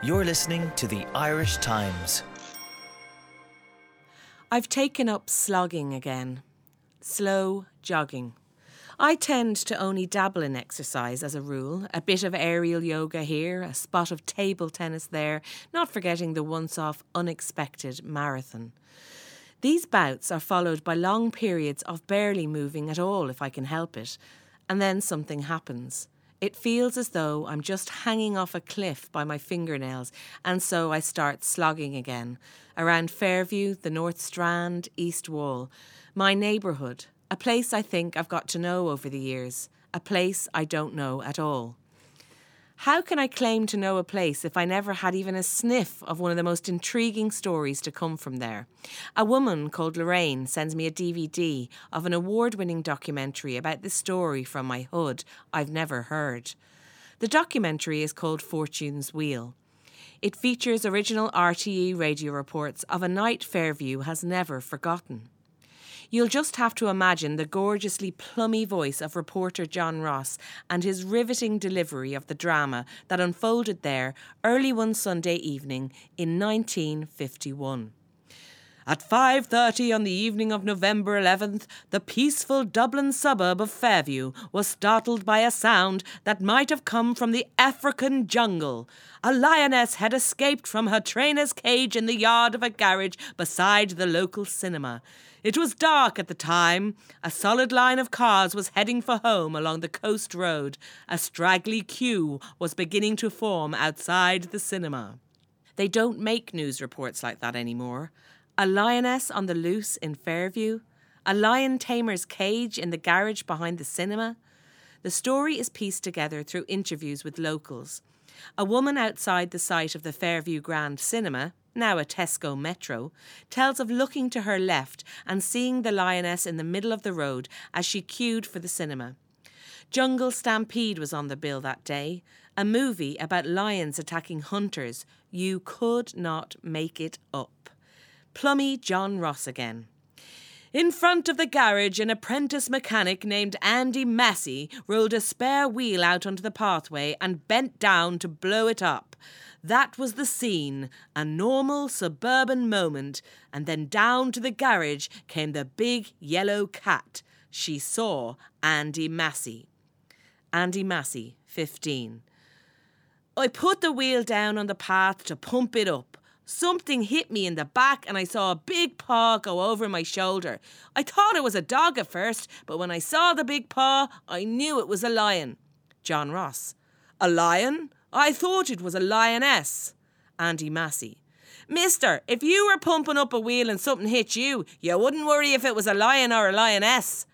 You're listening to the Irish Times. I've taken up slogging again. Slow jogging. I tend to only dabble in exercise as a rule, a bit of aerial yoga here, a spot of table tennis there, not forgetting the once off unexpected marathon. These bouts are followed by long periods of barely moving at all if I can help it, and then something happens. It feels as though I'm just hanging off a cliff by my fingernails, and so I start slogging again around Fairview, the North Strand, East Wall, my neighbourhood, a place I think I've got to know over the years, a place I don't know at all. How can I claim to know a place if I never had even a sniff of one of the most intriguing stories to come from there? A woman called Lorraine sends me a DVD of an award winning documentary about this story from my hood I've never heard. The documentary is called Fortune's Wheel. It features original RTE radio reports of a night Fairview has never forgotten. You'll just have to imagine the gorgeously plummy voice of reporter John Ross and his riveting delivery of the drama that unfolded there early one Sunday evening in 1951. At 5:30 on the evening of November 11th, the peaceful Dublin suburb of Fairview was startled by a sound that might have come from the African jungle. A lioness had escaped from her trainer's cage in the yard of a garage beside the local cinema. It was dark at the time. A solid line of cars was heading for home along the coast road. A straggly queue was beginning to form outside the cinema. They don't make news reports like that anymore. A lioness on the loose in Fairview, a lion tamer's cage in the garage behind the cinema. The story is pieced together through interviews with locals. A woman outside the site of the Fairview Grand Cinema, now a Tesco Metro, tells of looking to her left and seeing the lioness in the middle of the road as she queued for the cinema. Jungle Stampede was on the bill that day, a movie about lions attacking hunters. You could not make it up. Plummy John Ross again. In front of the garage, an apprentice mechanic named Andy Massey rolled a spare wheel out onto the pathway and bent down to blow it up. That was the scene, a normal suburban moment, and then down to the garage came the big yellow cat. She saw Andy Massey. Andy Massey, 15. I put the wheel down on the path to pump it up. Something hit me in the back and I saw a big paw go over my shoulder. I thought it was a dog at first, but when I saw the big paw, I knew it was a lion. John Ross. A lion? I thought it was a lioness. Andy Massey. Mister, if you were pumping up a wheel and something hit you, you wouldn't worry if it was a lion or a lioness.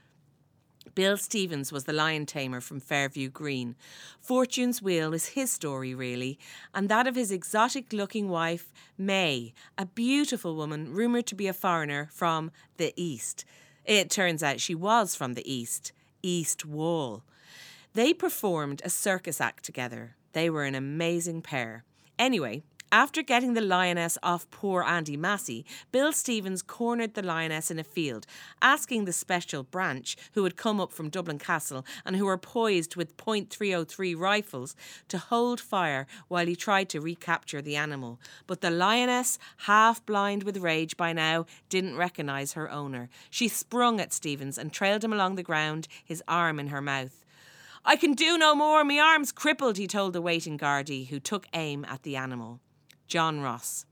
Bill Stevens was the lion tamer from Fairview Green. Fortune's Wheel is his story, really, and that of his exotic looking wife, May, a beautiful woman rumoured to be a foreigner from the East. It turns out she was from the East, East Wall. They performed a circus act together. They were an amazing pair. Anyway, after getting the lioness off poor Andy Massey, Bill Stevens cornered the lioness in a field, asking the special branch, who had come up from Dublin Castle and who were poised with .303 rifles, to hold fire while he tried to recapture the animal. But the lioness, half blind with rage by now, didn't recognise her owner. She sprung at Stevens and trailed him along the ground, his arm in her mouth. I can do no more, my arm's crippled, he told the waiting Gardaí, who took aim at the animal. John Ross.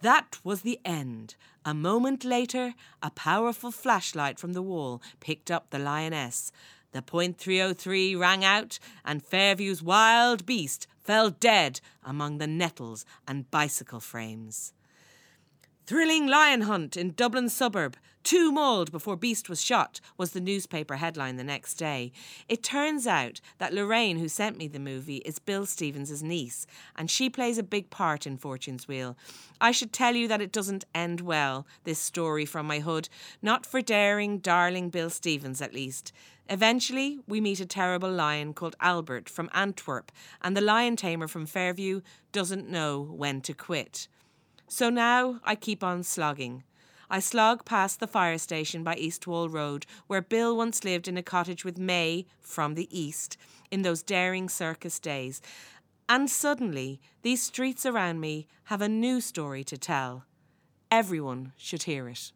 That was the end. A moment later, a powerful flashlight from the wall picked up the lioness. The .303 rang out, and Fairview's wild beast fell dead among the nettles and bicycle frames. Thrilling lion hunt in Dublin suburb. Two mauled before beast was shot was the newspaper headline the next day. It turns out that Lorraine, who sent me the movie, is Bill Stevens' niece, and she plays a big part in Fortune's Wheel. I should tell you that it doesn't end well, this story from my hood. Not for daring, darling Bill Stevens, at least. Eventually, we meet a terrible lion called Albert from Antwerp, and the lion tamer from Fairview doesn't know when to quit. So now I keep on slogging. I slog past the fire station by East Wall Road, where Bill once lived in a cottage with May from the East in those daring circus days. And suddenly, these streets around me have a new story to tell. Everyone should hear it.